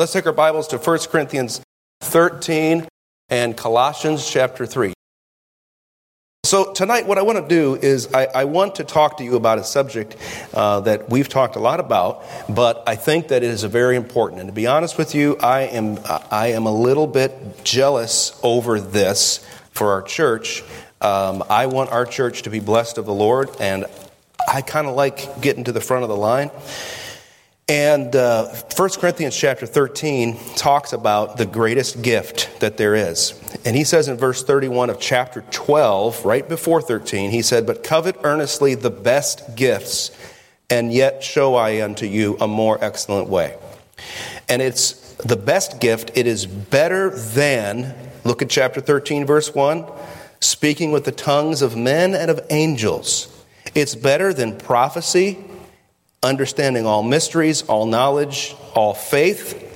Let's take our Bibles to 1 Corinthians 13 and Colossians chapter 3. So, tonight, what I want to do is I, I want to talk to you about a subject uh, that we've talked a lot about, but I think that it is a very important. And to be honest with you, I am, I am a little bit jealous over this for our church. Um, I want our church to be blessed of the Lord, and I kind of like getting to the front of the line. And uh, 1 Corinthians chapter 13 talks about the greatest gift that there is. And he says in verse 31 of chapter 12, right before 13, he said, But covet earnestly the best gifts, and yet show I unto you a more excellent way. And it's the best gift, it is better than, look at chapter 13, verse 1, speaking with the tongues of men and of angels. It's better than prophecy understanding all mysteries, all knowledge, all faith.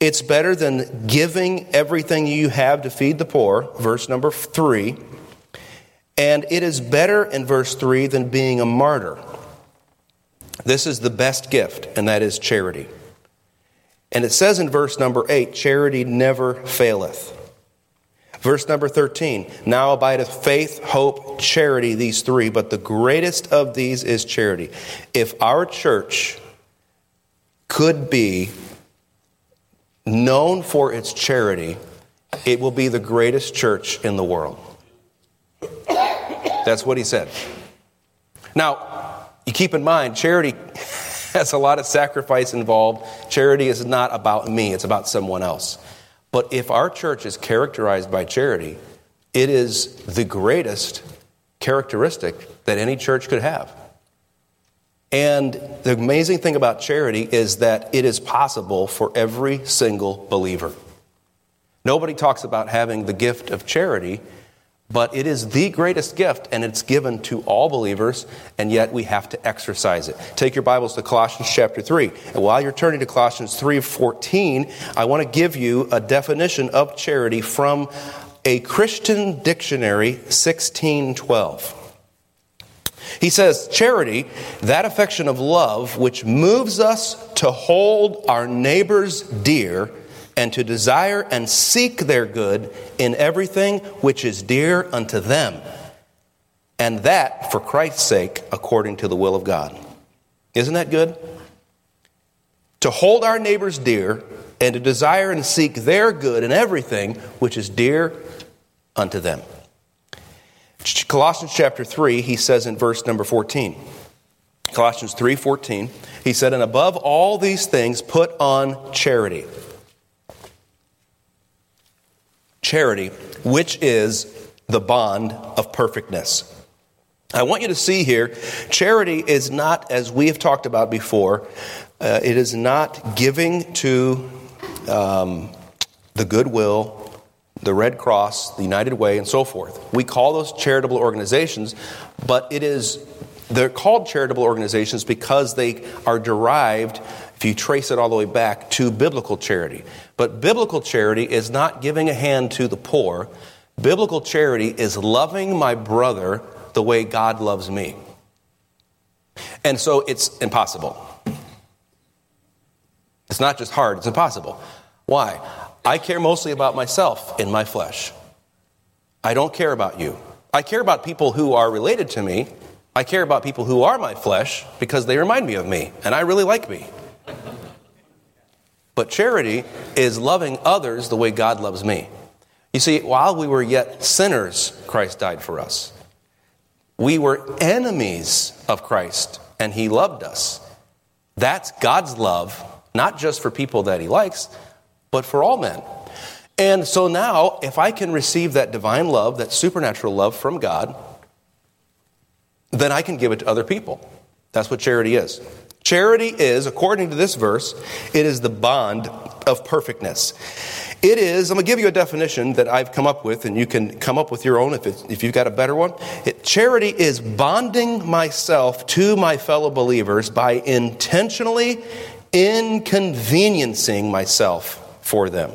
It's better than giving everything you have to feed the poor, verse number three. And it is better in verse three than being a martyr. This is the best gift, and that is charity. And it says in verse number eight, charity never faileth. Verse number 13 Now abideth faith, hope, charity, these three, but the greatest of these is charity. If our church could be known for its charity, it will be the greatest church in the world. That's what he said. Now, you keep in mind, charity has a lot of sacrifice involved. Charity is not about me, it's about someone else. But if our church is characterized by charity, it is the greatest characteristic that any church could have. And the amazing thing about charity is that it is possible for every single believer. Nobody talks about having the gift of charity but it is the greatest gift, and it's given to all believers, and yet we have to exercise it. Take your Bibles to Colossians chapter 3. And while you're turning to Colossians 3 14, I want to give you a definition of charity from a Christian dictionary, 1612. He says, Charity, that affection of love which moves us to hold our neighbors dear and to desire and seek their good in everything which is dear unto them, and that for Christ's sake, according to the will of God. Isn't that good? To hold our neighbors dear and to desire and seek their good in everything which is dear unto them. Colossians chapter 3, he says in verse number 14. Colossians 3:14, he said, "And above all these things put on charity." Charity, which is the bond of perfectness. I want you to see here, charity is not, as we have talked about before, uh, it is not giving to um, the goodwill, the Red Cross, the United Way, and so forth. We call those charitable organizations, but it is they're called charitable organizations because they are derived if you trace it all the way back to biblical charity. But biblical charity is not giving a hand to the poor. Biblical charity is loving my brother the way God loves me. And so it's impossible. It's not just hard, it's impossible. Why? I care mostly about myself in my flesh. I don't care about you. I care about people who are related to me. I care about people who are my flesh because they remind me of me and I really like me. But charity is loving others the way God loves me. You see, while we were yet sinners, Christ died for us. We were enemies of Christ, and He loved us. That's God's love, not just for people that He likes, but for all men. And so now, if I can receive that divine love, that supernatural love from God, then I can give it to other people. That's what charity is. Charity is, according to this verse, it is the bond of perfectness. It is, I'm going to give you a definition that I've come up with, and you can come up with your own if, if you've got a better one. It, charity is bonding myself to my fellow believers by intentionally inconveniencing myself for them.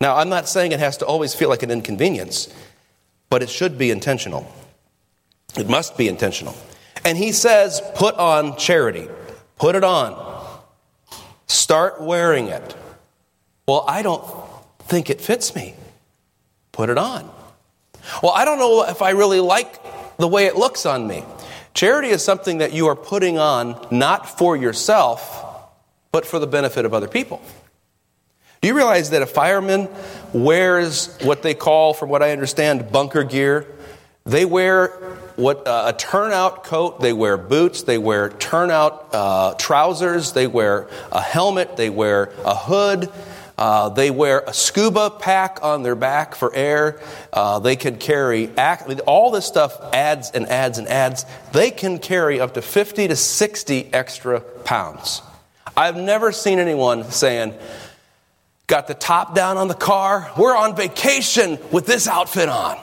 Now, I'm not saying it has to always feel like an inconvenience, but it should be intentional. It must be intentional. And he says, put on charity. Put it on. Start wearing it. Well, I don't think it fits me. Put it on. Well, I don't know if I really like the way it looks on me. Charity is something that you are putting on not for yourself, but for the benefit of other people. Do you realize that a fireman wears what they call, from what I understand, bunker gear? They wear what uh, a turnout coat. They wear boots. They wear turnout uh, trousers. They wear a helmet. They wear a hood. Uh, they wear a scuba pack on their back for air. Uh, they can carry all this stuff adds and adds and adds. They can carry up to 50 to 60 extra pounds. I've never seen anyone saying, Got the top down on the car. We're on vacation with this outfit on.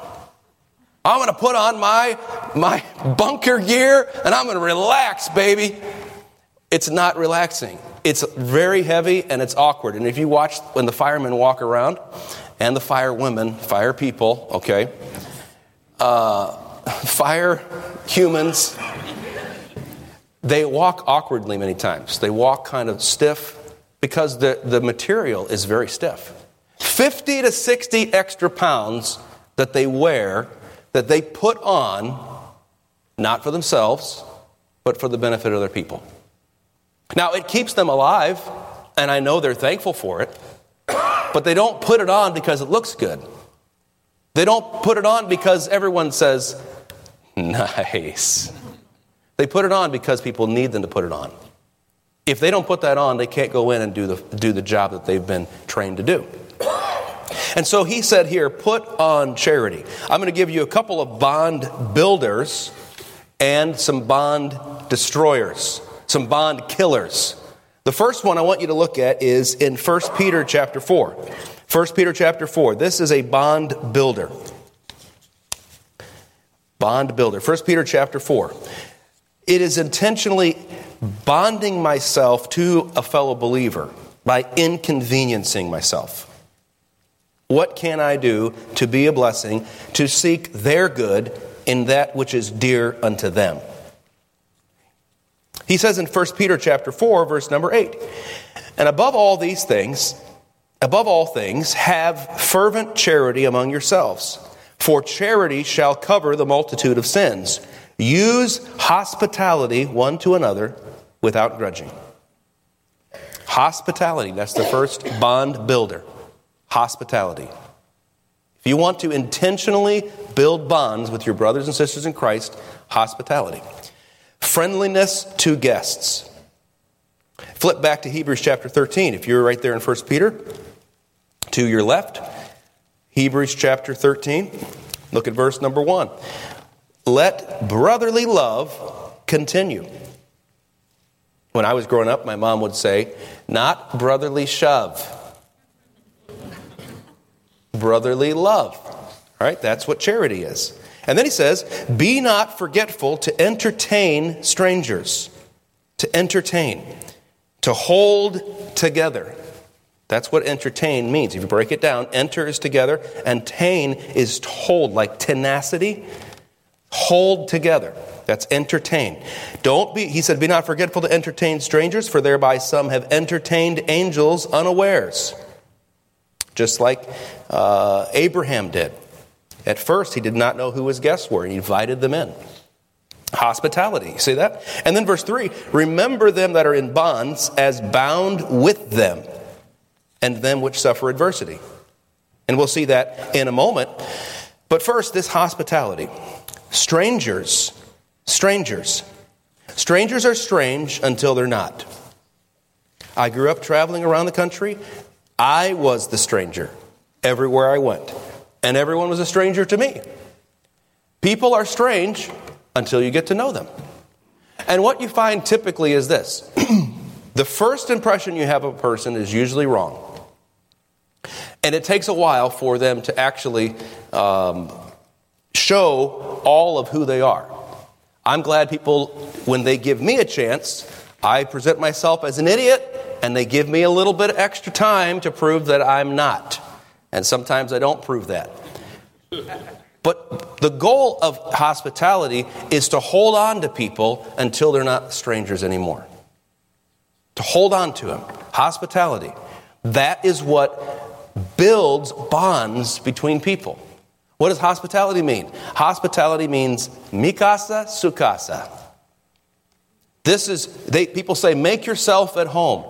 I'm going to put on my, my bunker gear and I'm going to relax, baby. It's not relaxing. It's very heavy and it's awkward. And if you watch when the firemen walk around and the fire women, fire people, okay, uh, fire humans, they walk awkwardly many times. They walk kind of stiff because the, the material is very stiff. 50 to 60 extra pounds that they wear, that they put on, not for themselves, but for the benefit of their people. Now, it keeps them alive, and I know they're thankful for it, but they don't put it on because it looks good. They don't put it on because everyone says, nice. They put it on because people need them to put it on. If they don't put that on, they can't go in and do the, do the job that they've been trained to do. And so he said here, put on charity. I'm going to give you a couple of bond builders and some bond destroyers, some bond killers. The first one I want you to look at is in 1 Peter chapter 4. 1 Peter chapter 4. This is a bond builder. Bond builder. 1 Peter chapter 4. It is intentionally bonding myself to a fellow believer by inconveniencing myself. What can I do to be a blessing, to seek their good in that which is dear unto them? He says in 1 Peter chapter 4 verse number 8, and above all these things, above all things, have fervent charity among yourselves, for charity shall cover the multitude of sins. Use hospitality one to another without grudging. Hospitality, that's the first bond builder. Hospitality. If you want to intentionally build bonds with your brothers and sisters in Christ, hospitality. Friendliness to guests. Flip back to Hebrews chapter 13. If you're right there in 1 Peter, to your left, Hebrews chapter 13, look at verse number 1. Let brotherly love continue. When I was growing up, my mom would say, not brotherly shove, brotherly love. All right, that's what charity is. And then he says, Be not forgetful to entertain strangers. To entertain, to hold together. That's what entertain means. If you break it down, enter is together, and tain is hold, like tenacity, Hold together. That's entertain. Don't be, he said, be not forgetful to entertain strangers, for thereby some have entertained angels unawares. Just like uh, Abraham did. At first, he did not know who his guests were, he invited them in. Hospitality, see that? And then verse 3 remember them that are in bonds as bound with them, and them which suffer adversity. And we'll see that in a moment. But first, this hospitality. Strangers, strangers. Strangers are strange until they're not. I grew up traveling around the country. I was the stranger everywhere I went, and everyone was a stranger to me. People are strange until you get to know them. And what you find typically is this the first impression you have of a person is usually wrong. And it takes a while for them to actually um, show all of who they are. I'm glad people, when they give me a chance, I present myself as an idiot and they give me a little bit of extra time to prove that I'm not. And sometimes I don't prove that. But the goal of hospitality is to hold on to people until they're not strangers anymore. To hold on to them. Hospitality. That is what builds bonds between people. What does hospitality mean? Hospitality means mikasa sukasa. This is, they, people say, make yourself at home.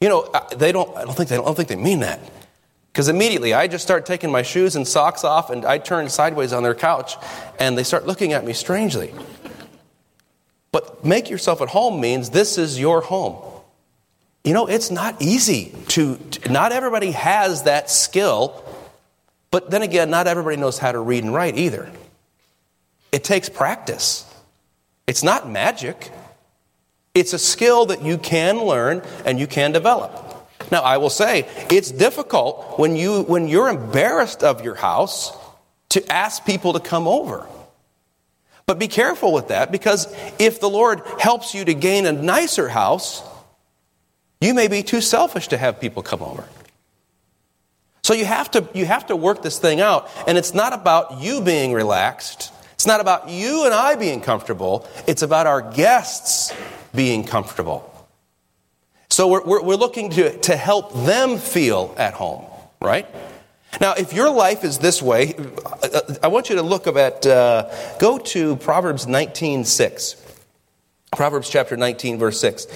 You know, they don't, I don't think they, I don't think they mean that. Because immediately I just start taking my shoes and socks off and I turn sideways on their couch and they start looking at me strangely. But make yourself at home means this is your home. You know, it's not easy to, to, not everybody has that skill, but then again, not everybody knows how to read and write either. It takes practice. It's not magic. It's a skill that you can learn and you can develop. Now, I will say, it's difficult when, you, when you're embarrassed of your house to ask people to come over. But be careful with that because if the Lord helps you to gain a nicer house, you may be too selfish to have people come over. So you have to, you have to work this thing out, and it's not about you being relaxed. It's not about you and I being comfortable. It's about our guests being comfortable. So we're, we're, we're looking to, to help them feel at home, right? Now, if your life is this way, I want you to look at, uh, go to Proverbs 19 6. Proverbs chapter 19, verse 6.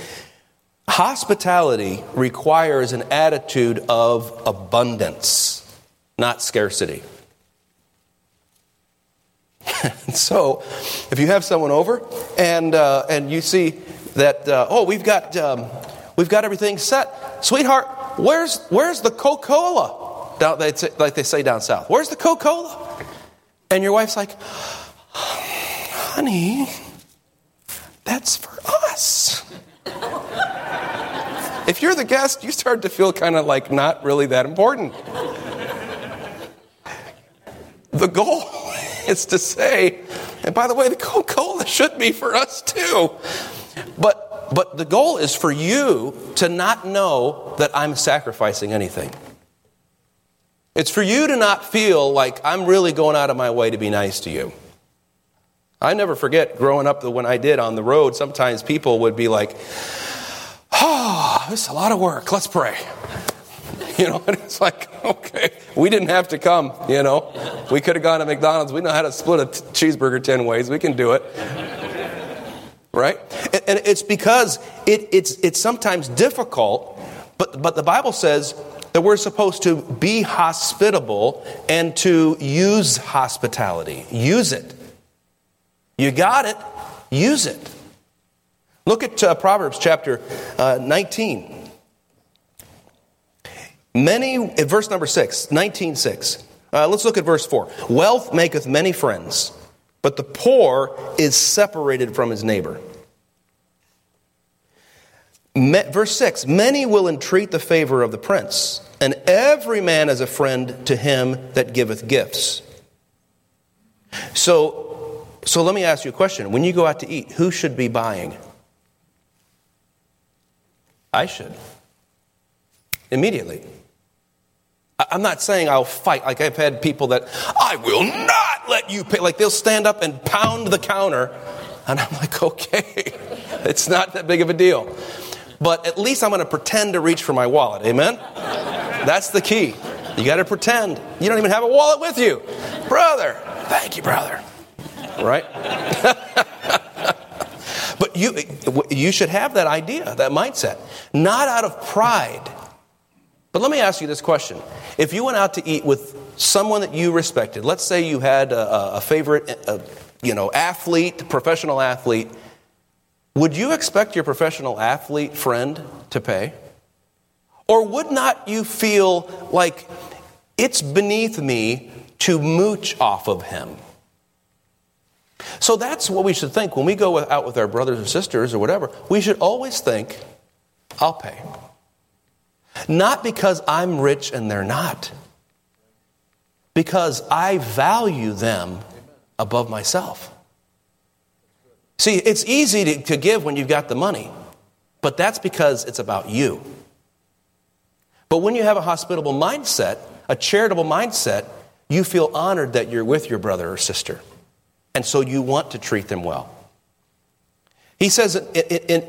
Hospitality requires an attitude of abundance, not scarcity. so, if you have someone over and, uh, and you see that, uh, oh, we've got, um, we've got everything set, sweetheart, where's, where's the Coca Cola? like they say down south. Where's the Coca Cola? And your wife's like, honey, that's for us. if you're the guest, you start to feel kind of like not really that important. The goal is to say, and by the way, the Coca Cola should be for us too. But, but the goal is for you to not know that I'm sacrificing anything. It's for you to not feel like I'm really going out of my way to be nice to you. I never forget growing up when I did on the road, sometimes people would be like, oh, this is a lot of work. Let's pray. You know, and it's like, okay, we didn't have to come, you know. We could have gone to McDonald's. We know how to split a t- cheeseburger 10 ways. We can do it. Right? And, and it's because it, it's, it's sometimes difficult, but, but the Bible says that we're supposed to be hospitable and to use hospitality. Use it. You got it, use it. Look at uh, Proverbs chapter uh, 19. Many, uh, verse number 6, 19 6. Uh, let's look at verse 4. Wealth maketh many friends, but the poor is separated from his neighbor. Verse 6 Many will entreat the favor of the prince, and every man is a friend to him that giveth gifts. So, so let me ask you a question. When you go out to eat, who should be buying? I should. Immediately. I'm not saying I'll fight. Like I've had people that, I will not let you pay. Like they'll stand up and pound the counter. And I'm like, okay, it's not that big of a deal but at least I'm going to pretend to reach for my wallet. Amen? That's the key. You got to pretend. You don't even have a wallet with you. Brother, thank you, brother. Right? but you, you should have that idea, that mindset, not out of pride. But let me ask you this question. If you went out to eat with someone that you respected, let's say you had a, a favorite, a, you know, athlete, professional athlete, would you expect your professional athlete friend to pay? Or would not you feel like it's beneath me to mooch off of him? So that's what we should think when we go out with our brothers or sisters or whatever. We should always think, I'll pay. Not because I'm rich and they're not, because I value them above myself. See, it's easy to, to give when you've got the money, but that's because it's about you. But when you have a hospitable mindset, a charitable mindset, you feel honored that you're with your brother or sister. And so you want to treat them well. He says, and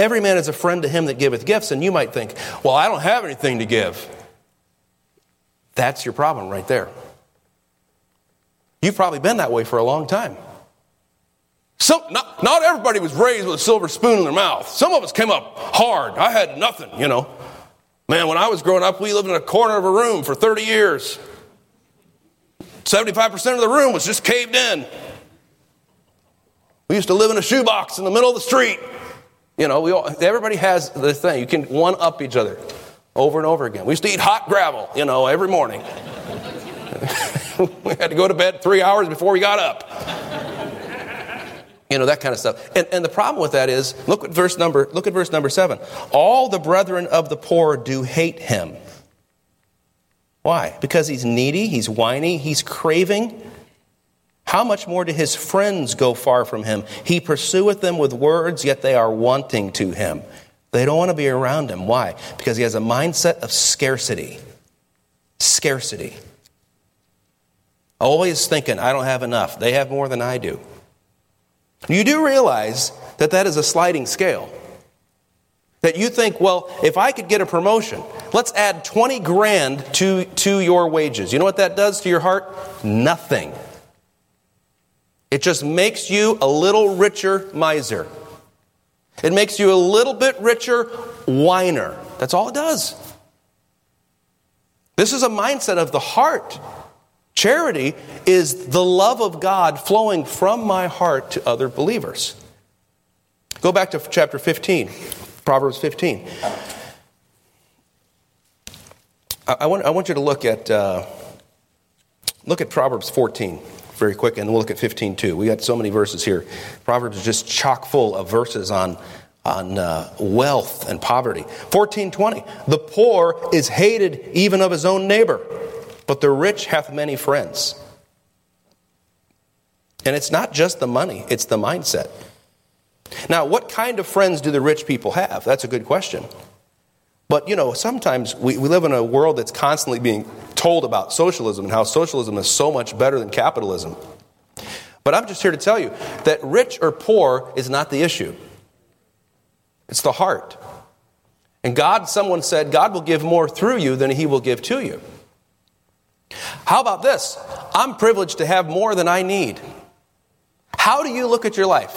every man is a friend to him that giveth gifts. And you might think, well, I don't have anything to give. That's your problem right there. You've probably been that way for a long time. Some, not, not everybody was raised with a silver spoon in their mouth. Some of us came up hard. I had nothing, you know. Man, when I was growing up, we lived in a corner of a room for 30 years. 75% of the room was just caved in. We used to live in a shoebox in the middle of the street. You know, we all, everybody has this thing. You can one up each other over and over again. We used to eat hot gravel, you know, every morning. we had to go to bed three hours before we got up. You know, that kind of stuff. And, and the problem with that is, look at verse number, look at verse number seven. All the brethren of the poor do hate him. Why? Because he's needy, he's whiny, he's craving. How much more do his friends go far from him? He pursueth them with words, yet they are wanting to him. They don't want to be around him. Why? Because he has a mindset of scarcity. Scarcity. Always thinking, I don't have enough. They have more than I do. You do realize that that is a sliding scale. That you think, well, if I could get a promotion, let's add 20 grand to, to your wages. You know what that does to your heart? Nothing. It just makes you a little richer miser. It makes you a little bit richer whiner. That's all it does. This is a mindset of the heart. Charity is the love of God flowing from my heart to other believers. Go back to chapter 15. Proverbs 15. I, want, I want you to look at, uh, look at Proverbs 14 very quick, and we'll look at 15 too. We got so many verses here. Proverbs is just chock full of verses on, on uh, wealth and poverty. 1420. The poor is hated even of his own neighbor, but the rich hath many friends. And it's not just the money, it's the mindset. Now, what kind of friends do the rich people have? That's a good question. But, you know, sometimes we, we live in a world that's constantly being told about socialism and how socialism is so much better than capitalism. But I'm just here to tell you that rich or poor is not the issue, it's the heart. And God, someone said, God will give more through you than he will give to you. How about this? I'm privileged to have more than I need. How do you look at your life?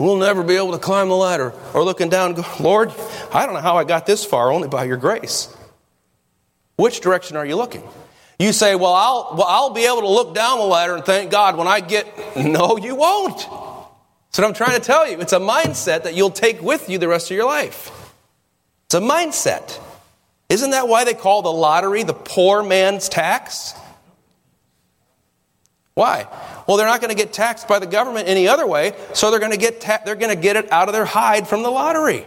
We'll never be able to climb the ladder. Or looking down, Lord, I don't know how I got this far, only by your grace. Which direction are you looking? You say, well I'll, well, I'll be able to look down the ladder and thank God when I get. No, you won't. That's what I'm trying to tell you. It's a mindset that you'll take with you the rest of your life. It's a mindset. Isn't that why they call the lottery the poor man's tax? Why? Well, they're not going to get taxed by the government any other way, so they're going to get ta- they're going to get it out of their hide from the lottery.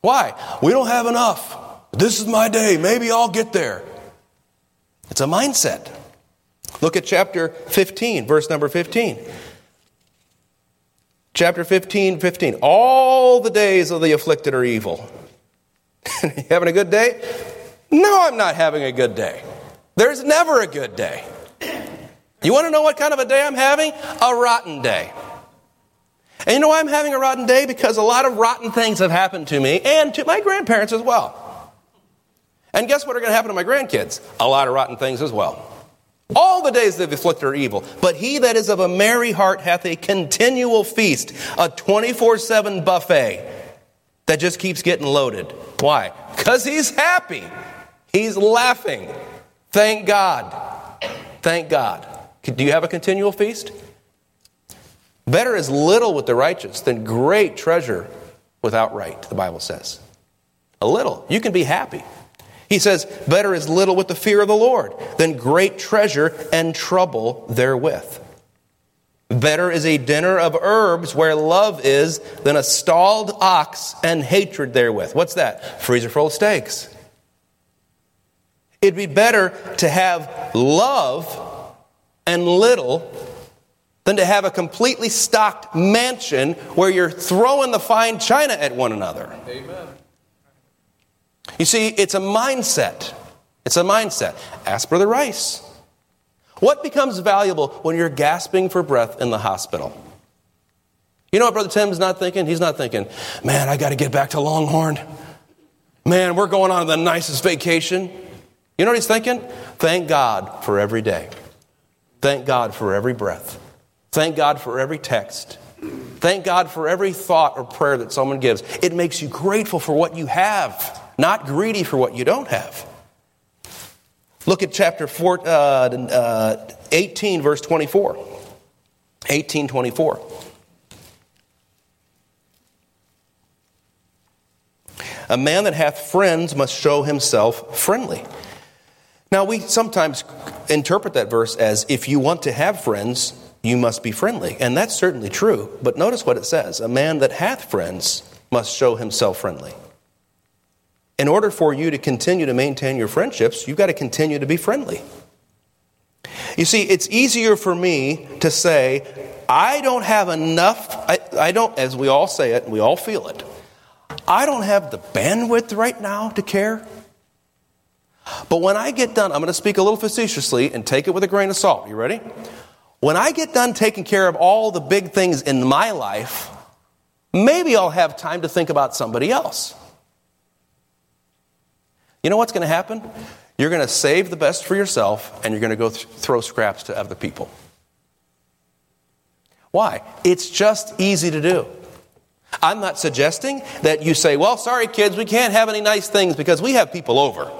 Why? We don't have enough. This is my day. Maybe I'll get there. It's a mindset. Look at chapter 15, verse number 15. Chapter 15, 15. All the days of the afflicted are evil. having a good day? No, I'm not having a good day. There's never a good day. You want to know what kind of a day I'm having? A rotten day. And you know why I'm having a rotten day? Because a lot of rotten things have happened to me and to my grandparents as well. And guess what are going to happen to my grandkids? A lot of rotten things as well. All the days of the afflicted are evil, but he that is of a merry heart hath a continual feast, a 24 7 buffet that just keeps getting loaded. Why? Because he's happy. He's laughing. Thank God. Thank God. Do you have a continual feast? Better is little with the righteous than great treasure without right, the Bible says. A little. You can be happy. He says, Better is little with the fear of the Lord than great treasure and trouble therewith. Better is a dinner of herbs where love is than a stalled ox and hatred therewith. What's that? Freezer full of steaks. It'd be better to have love and little than to have a completely stocked mansion where you're throwing the fine china at one another. Amen. You see, it's a mindset. It's a mindset. Ask Brother Rice. What becomes valuable when you're gasping for breath in the hospital? You know what Brother Tim's not thinking? He's not thinking, man, I got to get back to Longhorn. Man, we're going on the nicest vacation. You know what he's thinking? Thank God for every day. Thank God for every breath. Thank God for every text. Thank God for every thought or prayer that someone gives. It makes you grateful for what you have, not greedy for what you don't have. Look at chapter four, uh, uh, 18, verse 24. 1824. A man that hath friends must show himself friendly. Now, we sometimes interpret that verse as if you want to have friends, you must be friendly. And that's certainly true. But notice what it says a man that hath friends must show himself friendly. In order for you to continue to maintain your friendships, you've got to continue to be friendly. You see, it's easier for me to say, I don't have enough, I, I don't, as we all say it, we all feel it, I don't have the bandwidth right now to care. But when I get done, I'm going to speak a little facetiously and take it with a grain of salt. You ready? When I get done taking care of all the big things in my life, maybe I'll have time to think about somebody else. You know what's going to happen? You're going to save the best for yourself and you're going to go th- throw scraps to other people. Why? It's just easy to do. I'm not suggesting that you say, well, sorry, kids, we can't have any nice things because we have people over.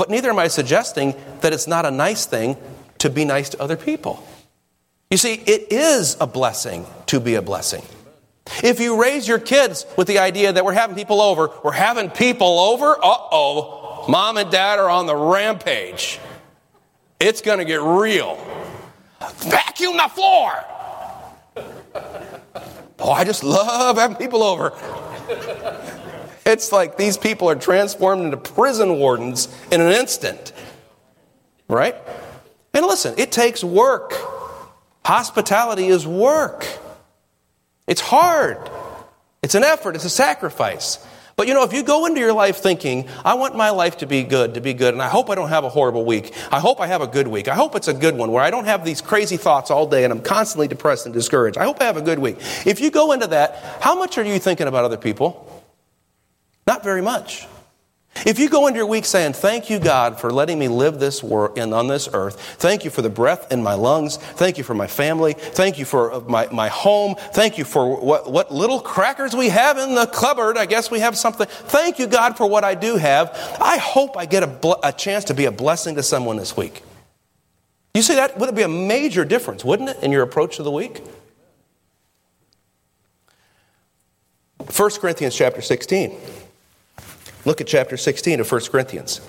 But neither am I suggesting that it's not a nice thing to be nice to other people. You see, it is a blessing to be a blessing. If you raise your kids with the idea that we're having people over, we're having people over, uh oh, mom and dad are on the rampage. It's going to get real. Vacuum the floor. Oh, I just love having people over. It's like these people are transformed into prison wardens in an instant. Right? And listen, it takes work. Hospitality is work. It's hard. It's an effort, it's a sacrifice. But you know, if you go into your life thinking, I want my life to be good, to be good, and I hope I don't have a horrible week. I hope I have a good week. I hope it's a good one where I don't have these crazy thoughts all day and I'm constantly depressed and discouraged. I hope I have a good week. If you go into that, how much are you thinking about other people? Not very much. If you go into your week saying, Thank you, God, for letting me live this world and on this earth. Thank you for the breath in my lungs. Thank you for my family. Thank you for uh, my, my home. Thank you for what, what little crackers we have in the cupboard. I guess we have something. Thank you, God, for what I do have. I hope I get a, a chance to be a blessing to someone this week. You see, that would be a major difference, wouldn't it, in your approach to the week? 1 Corinthians chapter 16. Look at chapter 16 of 1 Corinthians.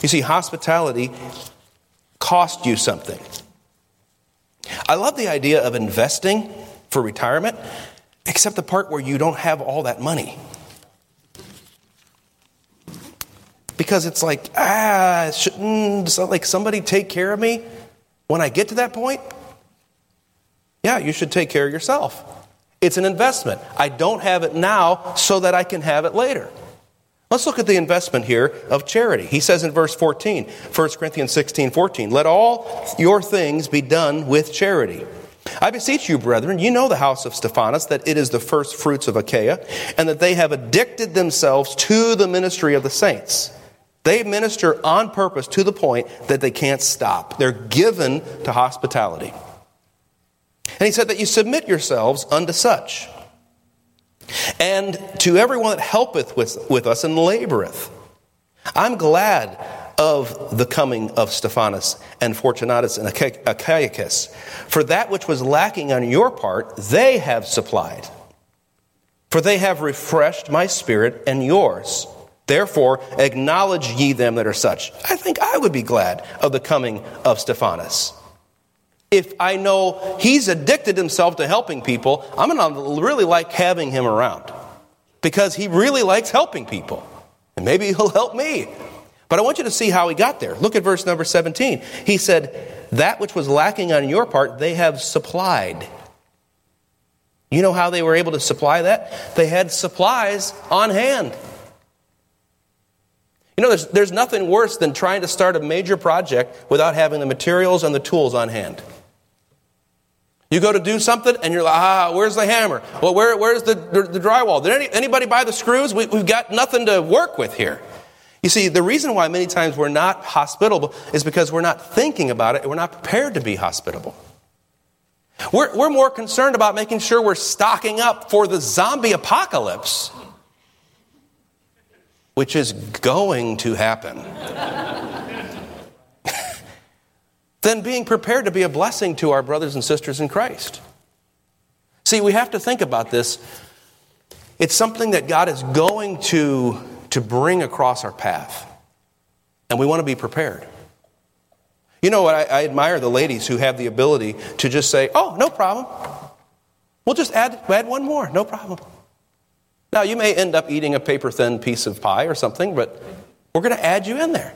You see, hospitality cost you something. I love the idea of investing for retirement, except the part where you don't have all that money. Because it's like, ah, shouldn't like somebody take care of me when I get to that point? Yeah, you should take care of yourself. It's an investment. I don't have it now so that I can have it later. Let's look at the investment here of charity. He says in verse 14, 1 Corinthians 16, 14, let all your things be done with charity. I beseech you, brethren, you know the house of Stephanas, that it is the first fruits of Achaia, and that they have addicted themselves to the ministry of the saints. They minister on purpose to the point that they can't stop. They're given to hospitality. And he said that you submit yourselves unto such and to everyone that helpeth with, with us and laboreth. I'm glad of the coming of Stephanas and Fortunatus and Achaicus, for that which was lacking on your part, they have supplied. For they have refreshed my spirit and yours. Therefore, acknowledge ye them that are such. I think I would be glad of the coming of Stephanas if I know he's addicted himself to helping people, I'm going to really like having him around because he really likes helping people. And maybe he'll help me. But I want you to see how he got there. Look at verse number 17. He said, That which was lacking on your part, they have supplied. You know how they were able to supply that? They had supplies on hand. You know, there's, there's nothing worse than trying to start a major project without having the materials and the tools on hand. You go to do something and you're like, ah, where's the hammer? Well, where, where's the, the, drywall? Did any, anybody buy the screws? We, we've got nothing to work with here. You see, the reason why many times we're not hospitable is because we're not thinking about it and we're not prepared to be hospitable. We're, we're more concerned about making sure we're stocking up for the zombie apocalypse, which is going to happen, than being prepared to be a blessing to our brothers and sisters in Christ. See, we have to think about this. It's something that God is going to, to bring across our path, and we want to be prepared. You know what? I, I, admire the ladies who have the ability to just say, oh, no problem. We'll just add, add one more, no problem. Now, you may end up eating a paper thin piece of pie or something, but we're going to add you in there.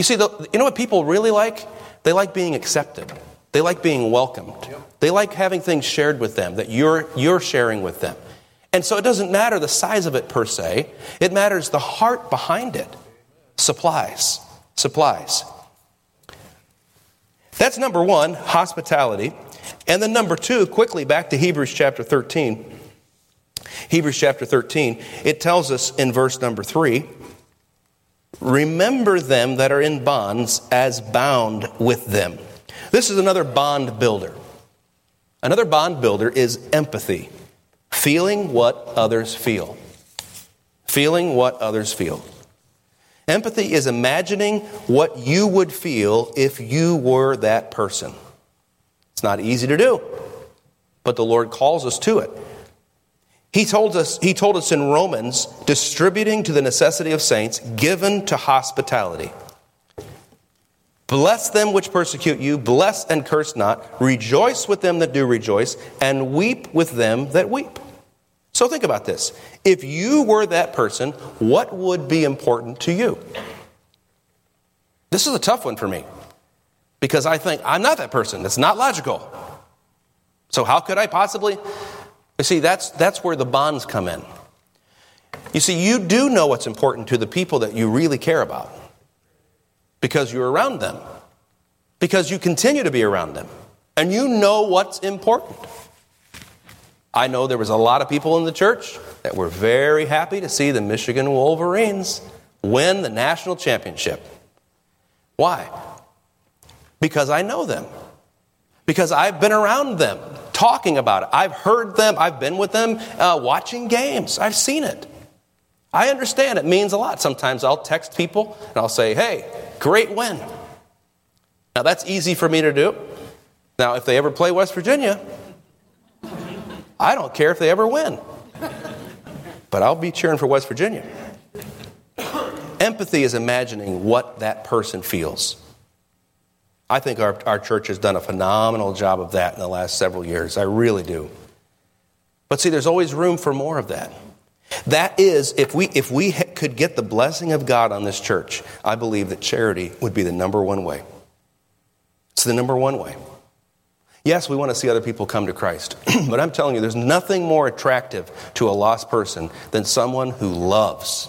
You see, the, you know what people really like? They like being accepted, they like being welcomed, they like having things shared with them that you're, you're sharing with them. And so it doesn't matter the size of it per se, it matters the heart behind it. Supplies. Supplies. That's number one, hospitality. And then number two, quickly back to Hebrews chapter 13. Hebrews chapter 13, it tells us in verse number three remember them that are in bonds as bound with them. This is another bond builder. Another bond builder is empathy, feeling what others feel. Feeling what others feel. Empathy is imagining what you would feel if you were that person. It's not easy to do, but the Lord calls us to it. He told us, he told us in Romans, distributing to the necessity of saints, given to hospitality. Bless them which persecute you, bless and curse not, rejoice with them that do rejoice, and weep with them that weep. So think about this. If you were that person, what would be important to you? This is a tough one for me because I think I'm not that person. It's not logical. So, how could I possibly? You see, that's, that's where the bonds come in. You see, you do know what's important to the people that you really care about because you're around them, because you continue to be around them, and you know what's important. I know there was a lot of people in the church that were very happy to see the Michigan Wolverines win the national championship. Why? Because I know them. Because I've been around them, talking about it. I've heard them, I've been with them uh, watching games. I've seen it. I understand it means a lot. Sometimes I'll text people and I'll say, hey, great win. Now that's easy for me to do. Now, if they ever play West Virginia, I don't care if they ever win. But I'll be cheering for West Virginia. Empathy is imagining what that person feels. I think our, our church has done a phenomenal job of that in the last several years. I really do. But see, there's always room for more of that. That is, if we, if we could get the blessing of God on this church, I believe that charity would be the number one way. It's the number one way. Yes, we want to see other people come to Christ, but I'm telling you, there's nothing more attractive to a lost person than someone who loves.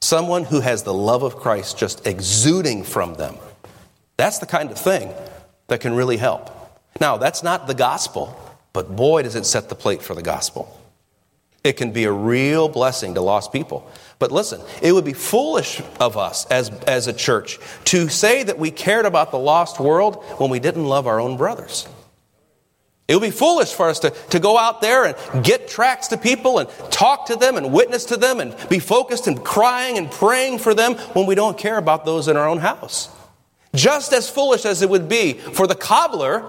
Someone who has the love of Christ just exuding from them. That's the kind of thing that can really help. Now, that's not the gospel, but boy, does it set the plate for the gospel. It can be a real blessing to lost people. But listen, it would be foolish of us as, as a church to say that we cared about the lost world when we didn't love our own brothers. It would be foolish for us to, to go out there and get tracts to people and talk to them and witness to them and be focused and crying and praying for them when we don't care about those in our own house. Just as foolish as it would be for the cobbler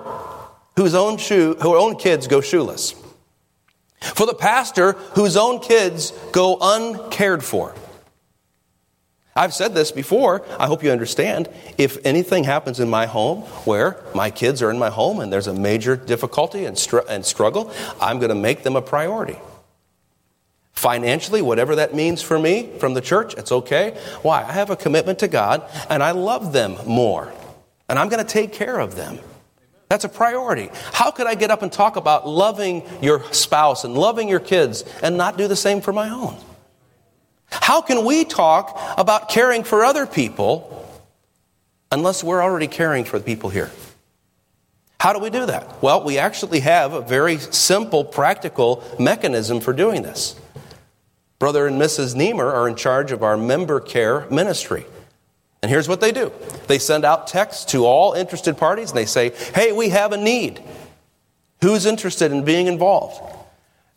whose own, shoe, whose own kids go shoeless. For the pastor whose own kids go uncared for. I've said this before. I hope you understand. If anything happens in my home where my kids are in my home and there's a major difficulty and, str- and struggle, I'm going to make them a priority. Financially, whatever that means for me from the church, it's okay. Why? I have a commitment to God and I love them more. And I'm going to take care of them. That's a priority. How could I get up and talk about loving your spouse and loving your kids and not do the same for my own? How can we talk about caring for other people unless we're already caring for the people here? How do we do that? Well, we actually have a very simple, practical mechanism for doing this. Brother and Mrs. Niemer are in charge of our member care ministry. And here's what they do they send out texts to all interested parties and they say, Hey, we have a need. Who's interested in being involved?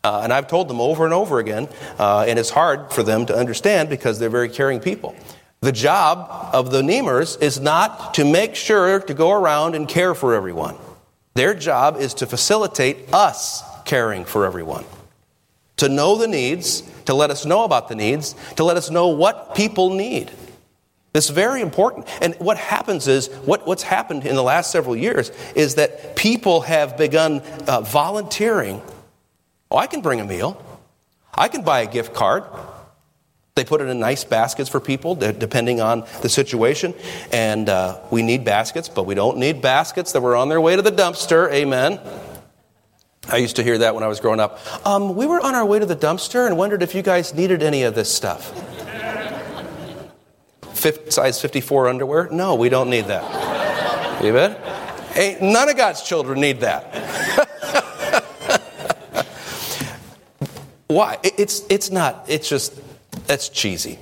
Uh, and I've told them over and over again, uh, and it's hard for them to understand because they're very caring people. The job of the Niemers is not to make sure to go around and care for everyone. Their job is to facilitate us caring for everyone. To know the needs, to let us know about the needs, to let us know what people need. It's very important. And what happens is, what, what's happened in the last several years is that people have begun uh, volunteering. Oh, I can bring a meal. I can buy a gift card. They put it in nice baskets for people, depending on the situation. And uh, we need baskets, but we don't need baskets that were on their way to the dumpster. Amen. I used to hear that when I was growing up. Um, we were on our way to the dumpster and wondered if you guys needed any of this stuff. Fifth, size 54 underwear? No, we don't need that. Amen? Ain't, none of God's children need that. Why? It's, it's not, it's just, that's cheesy.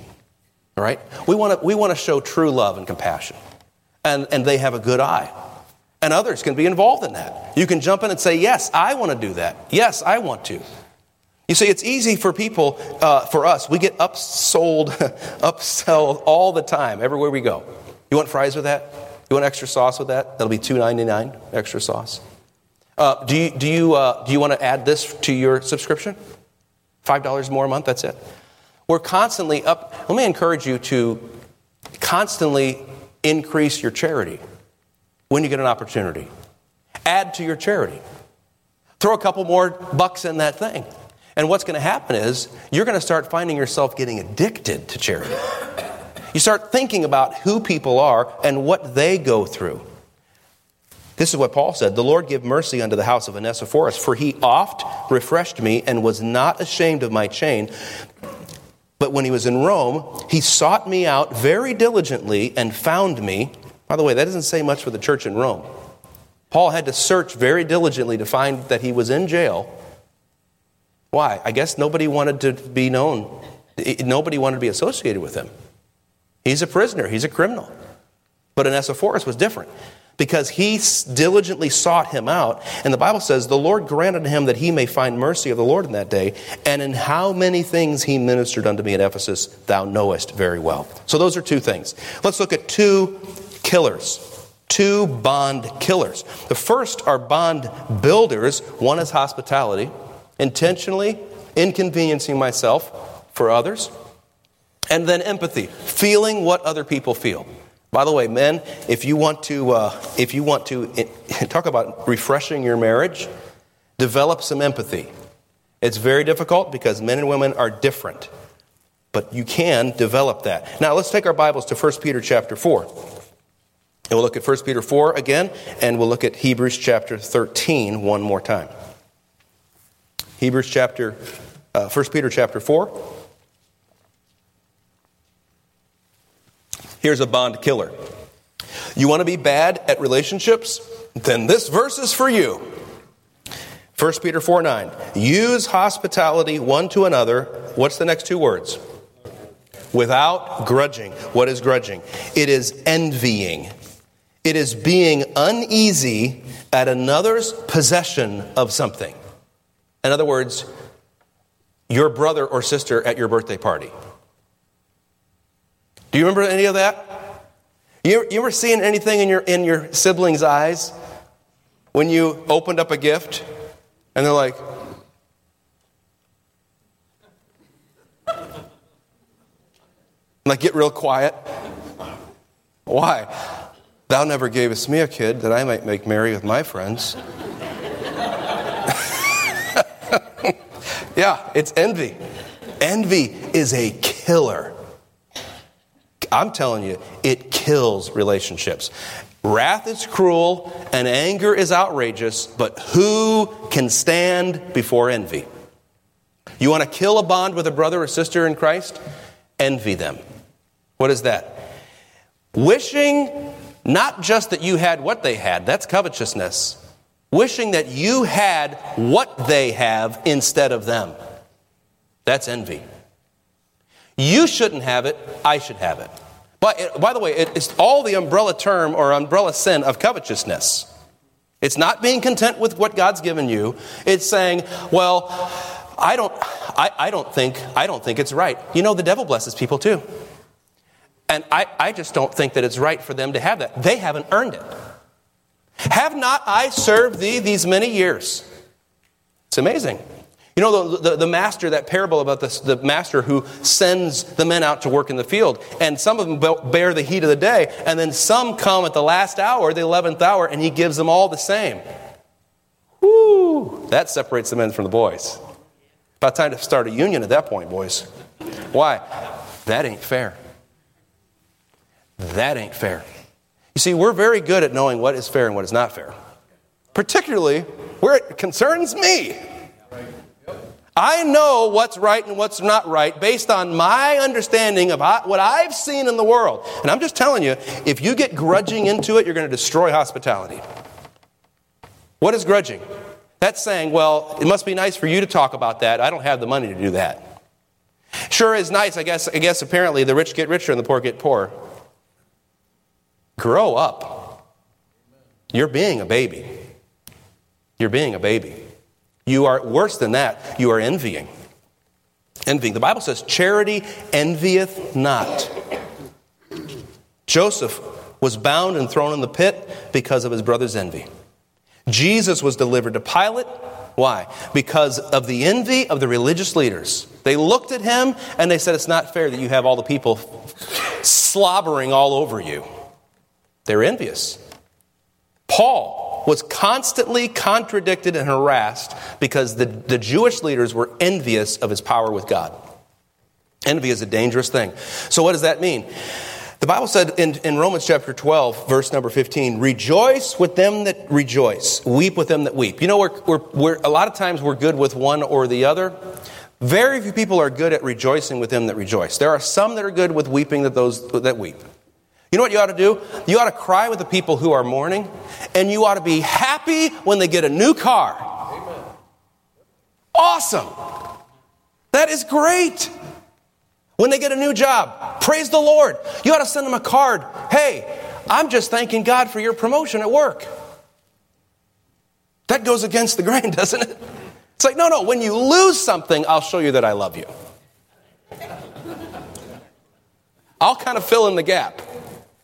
All right? We want to we want to show true love and compassion. And, and they have a good eye. And others can be involved in that. You can jump in and say, Yes, I want to do that. Yes, I want to. You see, it's easy for people, uh, for us, we get upsold, upsell all the time, everywhere we go. You want fries with that? You want extra sauce with that? That'll be $2.99 extra sauce. Uh, do you, do you, uh, do you want to add this to your subscription? $5 more a month, that's it. We're constantly up. Let me encourage you to constantly increase your charity when you get an opportunity. Add to your charity. Throw a couple more bucks in that thing. And what's going to happen is you're going to start finding yourself getting addicted to charity. You start thinking about who people are and what they go through. This is what Paul said The Lord give mercy unto the house of Onesiphorus, for he oft refreshed me and was not ashamed of my chain. But when he was in Rome, he sought me out very diligently and found me. By the way, that doesn't say much for the church in Rome. Paul had to search very diligently to find that he was in jail why? I guess nobody wanted to be known. Nobody wanted to be associated with him. He's a prisoner, he's a criminal. But Onesiphorus was different because he diligently sought him out. And the Bible says, The Lord granted him that he may find mercy of the Lord in that day. And in how many things he ministered unto me at Ephesus, thou knowest very well. So those are two things. Let's look at two killers. Two bond killers. The first are bond builders. One is hospitality, intentionally inconveniencing myself for others. And then empathy, feeling what other people feel. By the way, men, if you want to, uh, if you want to talk about refreshing your marriage, develop some empathy. It's very difficult because men and women are different, but you can develop that. Now, let's take our Bibles to 1 Peter chapter 4. And we'll look at 1 Peter 4 again, and we'll look at Hebrews chapter 13 one more time. Hebrews chapter, uh, 1 Peter chapter 4. Here's a bond killer. You want to be bad at relationships? Then this verse is for you. 1 Peter 4 9. Use hospitality one to another. What's the next two words? Without grudging. What is grudging? It is envying. It is being uneasy at another's possession of something. In other words, your brother or sister at your birthday party. Do you remember any of that? You, you ever seen anything in your, in your siblings' eyes when you opened up a gift and they're like, like get real quiet? Why? Thou never gavest me a kid that I might make merry with my friends. Yeah, it's envy. Envy is a killer. I'm telling you, it kills relationships. Wrath is cruel and anger is outrageous, but who can stand before envy? You want to kill a bond with a brother or sister in Christ? Envy them. What is that? Wishing not just that you had what they had, that's covetousness, wishing that you had what they have instead of them. That's envy. You shouldn't have it, I should have it. But by the way, it's all the umbrella term or umbrella sin of covetousness. It's not being content with what God's given you. It's saying, well, I don't, I, I don't think, I don't think it's right. You know, the devil blesses people too. And I, I just don't think that it's right for them to have that. They haven't earned it. Have not I served thee these many years? It's amazing. You know, the, the, the, master, that parable about this, the master who sends the men out to work in the field, and some of them bear the heat of the day, and then some come at the last hour, the 11th hour, and he gives them all the same. Whoo! That separates the men from the boys. About time to start a union at that point, boys. Why? That ain't fair. That ain't fair. You see, we're very good at knowing what is fair and what is not fair, particularly where it concerns me. I know what's right and what's not right based on my understanding of what I've seen in the world. And I'm just telling you, if you get grudging into it, you're going to destroy hospitality. What is grudging? That's saying, well, it must be nice for you to talk about that. I don't have the money to do that. Sure is nice, I guess, I guess apparently the rich get richer and the poor get poor. Grow up. You're being a baby. You're being a baby. You are worse than that, you are envying. Envying. The Bible says, charity envieth not. Joseph was bound and thrown in the pit because of his brother's envy. Jesus was delivered to Pilate. Why? Because of the envy of the religious leaders. They looked at him and they said, It's not fair that you have all the people slobbering all over you. They're envious. Paul was constantly contradicted and harassed because the, the Jewish leaders were envious of his power with God. Envy is a dangerous thing. So, what does that mean? The Bible said in, in Romans chapter 12, verse number 15, rejoice with them that rejoice, weep with them that weep. You know, we're, we're, we're, a lot of times we're good with one or the other. Very few people are good at rejoicing with them that rejoice. There are some that are good with weeping that those that weep. You know what you ought to do? You ought to cry with the people who are mourning, and you ought to be happy when they get a new car. Amen. Awesome. That is great. When they get a new job, praise the Lord. You ought to send them a card. Hey, I'm just thanking God for your promotion at work. That goes against the grain, doesn't it? It's like, no, no, when you lose something, I'll show you that I love you. I'll kind of fill in the gap.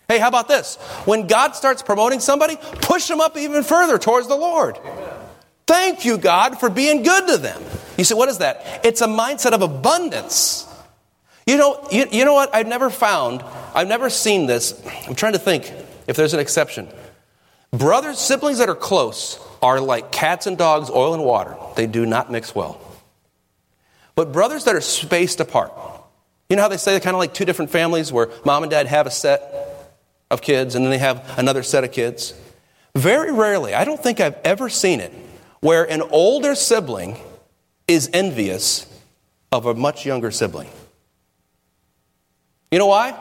Hey, how about this? When God starts promoting somebody, push them up even further towards the Lord. Thank you, God, for being good to them. You say, what is that? It's a mindset of abundance. You know, you, you know what? I've never found, I've never seen this. I'm trying to think if there's an exception. Brothers, siblings that are close are like cats and dogs, oil and water. They do not mix well. But brothers that are spaced apart, you know how they say they're kind of like two different families where mom and dad have a set of kids and then they have another set of kids. Very rarely, I don't think I've ever seen it, where an older sibling is envious of a much younger sibling. You know why?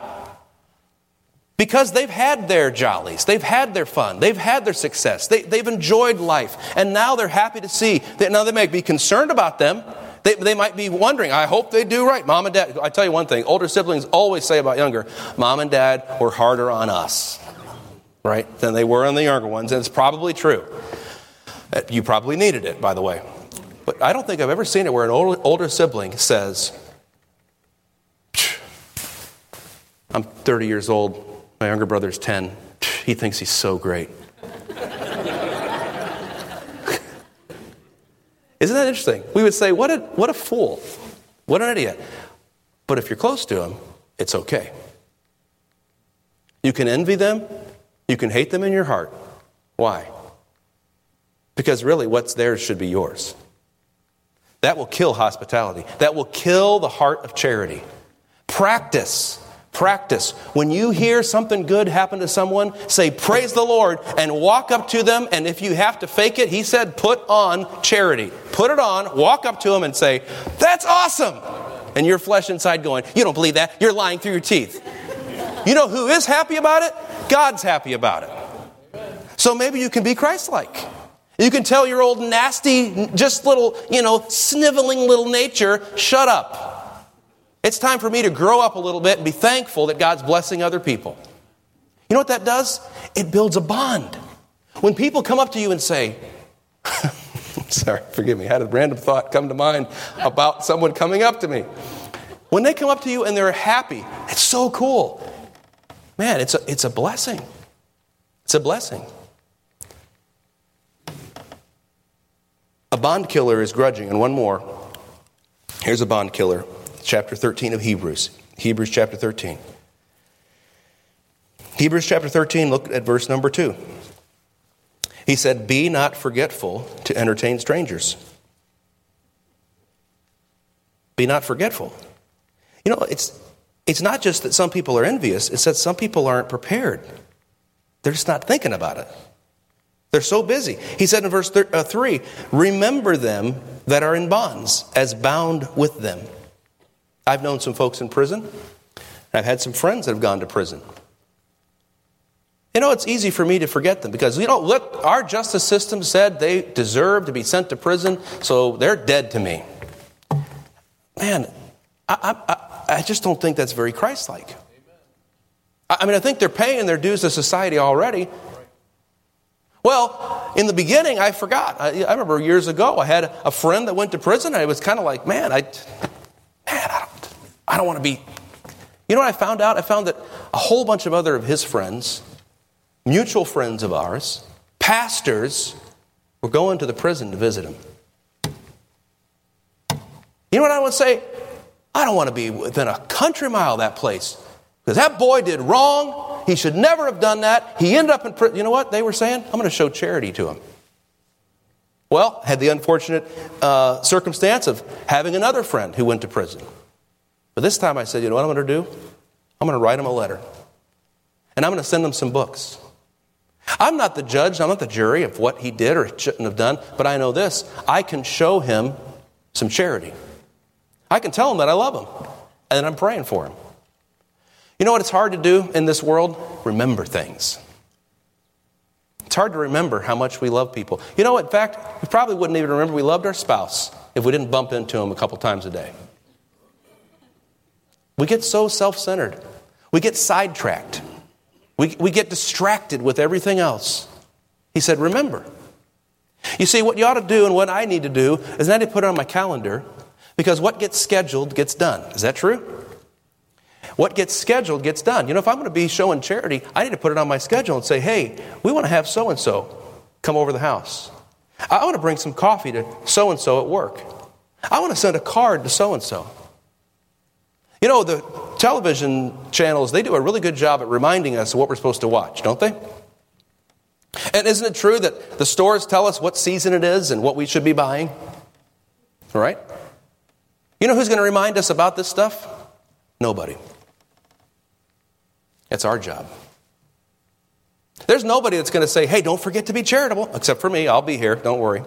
Because they've had their jollies, they've had their fun, they've had their success, they, have enjoyed life, and now they're happy to see that now they may be concerned about them, they, they might be wondering, I hope they do right. Mom and dad, I tell you one thing older siblings always say about younger, mom and dad were harder on us, right, than they were on the younger ones. And it's probably true. Uh, you probably needed it, by the way. But I don't think I've ever seen it where an older, older sibling says, I'm 30 years old, my younger brother's 10. He thinks he's so great. Isn't that interesting? We would say, what a, what a fool. What an idiot. But if you're close to him, it's okay. You can envy them, you can hate them in your heart. Why? Because really, what's theirs should be yours. That will kill hospitality, that will kill the heart of charity. Practice Practice. When you hear something good happen to someone, say, Praise the Lord, and walk up to them. And if you have to fake it, he said, Put on charity. Put it on, walk up to them, and say, That's awesome. And your flesh inside going, You don't believe that? You're lying through your teeth. You know who is happy about it? God's happy about it. So maybe you can be Christ like. You can tell your old nasty, just little, you know, sniveling little nature, shut up. It's time for me to grow up a little bit and be thankful that God's blessing other people. You know what that does? It builds a bond. When people come up to you and say, sorry, forgive me, I had a random thought come to mind about someone coming up to me. When they come up to you and they're happy, it's so cool. Man, it's a, it's a blessing. It's a blessing. A bond killer is grudging. And one more. Here's a bond killer. Chapter 13 of Hebrews. Hebrews chapter 13. Hebrews chapter 13, look at verse number 2. He said, Be not forgetful to entertain strangers. Be not forgetful. You know, it's, it's not just that some people are envious, it's that some people aren't prepared. They're just not thinking about it. They're so busy. He said in verse uh, 3 Remember them that are in bonds, as bound with them. I've known some folks in prison. I've had some friends that have gone to prison. You know, it's easy for me to forget them because, you know, look, our justice system said they deserve to be sent to prison, so they're dead to me. Man, I, I, I just don't think that's very Christ like. I mean, I think they're paying their dues to society already. Well, in the beginning, I forgot. I, I remember years ago, I had a friend that went to prison, and I was kind of like, man, I, man, I don't, I don't want to be. You know what I found out? I found that a whole bunch of other of his friends, mutual friends of ours, pastors, were going to the prison to visit him. You know what I would say? I don't want to be within a country mile of that place. Because that boy did wrong. He should never have done that. He ended up in prison. You know what they were saying? I'm going to show charity to him. Well, had the unfortunate uh, circumstance of having another friend who went to prison. But this time I said, you know what I'm going to do? I'm going to write him a letter. And I'm going to send him some books. I'm not the judge, I'm not the jury of what he did or shouldn't have done, but I know this I can show him some charity. I can tell him that I love him and I'm praying for him. You know what it's hard to do in this world? Remember things. It's hard to remember how much we love people. You know, what, in fact, we probably wouldn't even remember we loved our spouse if we didn't bump into them a couple times a day. We get so self centered, we get sidetracked, we, we get distracted with everything else. He said, Remember. You see, what you ought to do and what I need to do is I need to put it on my calendar because what gets scheduled gets done. Is that true? What gets scheduled gets done. You know, if I'm going to be showing charity, I need to put it on my schedule and say, hey, we want to have so and so come over the house. I want to bring some coffee to so and so at work. I want to send a card to so and so. You know, the television channels, they do a really good job at reminding us of what we're supposed to watch, don't they? And isn't it true that the stores tell us what season it is and what we should be buying? All right? You know who's going to remind us about this stuff? Nobody. It's our job. There's nobody that's going to say, hey, don't forget to be charitable, except for me. I'll be here. Don't worry.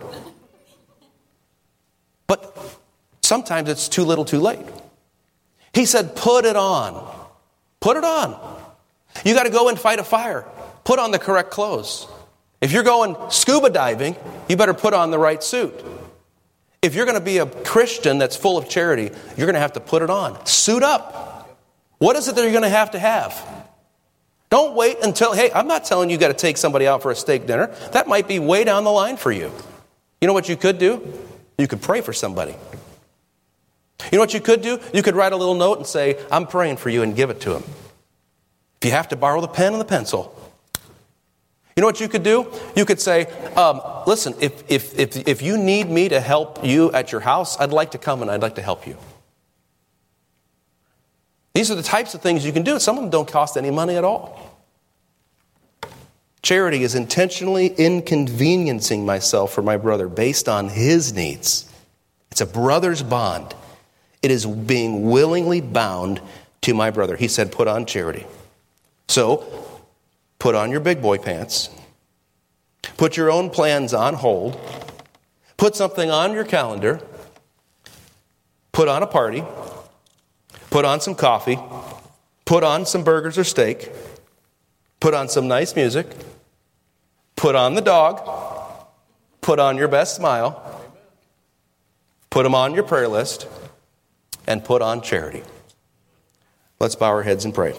But sometimes it's too little too late. He said, put it on. Put it on. You got to go and fight a fire. Put on the correct clothes. If you're going scuba diving, you better put on the right suit. If you're going to be a Christian that's full of charity, you're going to have to put it on. Suit up. What is it that you're going to have to have? Don't wait until, hey, I'm not telling you got to take somebody out for a steak dinner. That might be way down the line for you. You know what you could do? You could pray for somebody. You know what you could do? You could write a little note and say, I'm praying for you and give it to him. If you have to borrow the pen and the pencil. You know what you could do? You could say, um, listen, if, if, if, if you need me to help you at your house, I'd like to come and I'd like to help you. These are the types of things you can do. Some of them don't cost any money at all. Charity is intentionally inconveniencing myself for my brother based on his needs. It's a brother's bond. It is being willingly bound to my brother. He said, Put on charity. So, put on your big boy pants. Put your own plans on hold. Put something on your calendar. Put on a party put on some coffee, put on some burgers or steak, put on some nice music, put on the dog, put on your best smile, put them on your prayer list, and put on charity. Let's bow our heads and pray.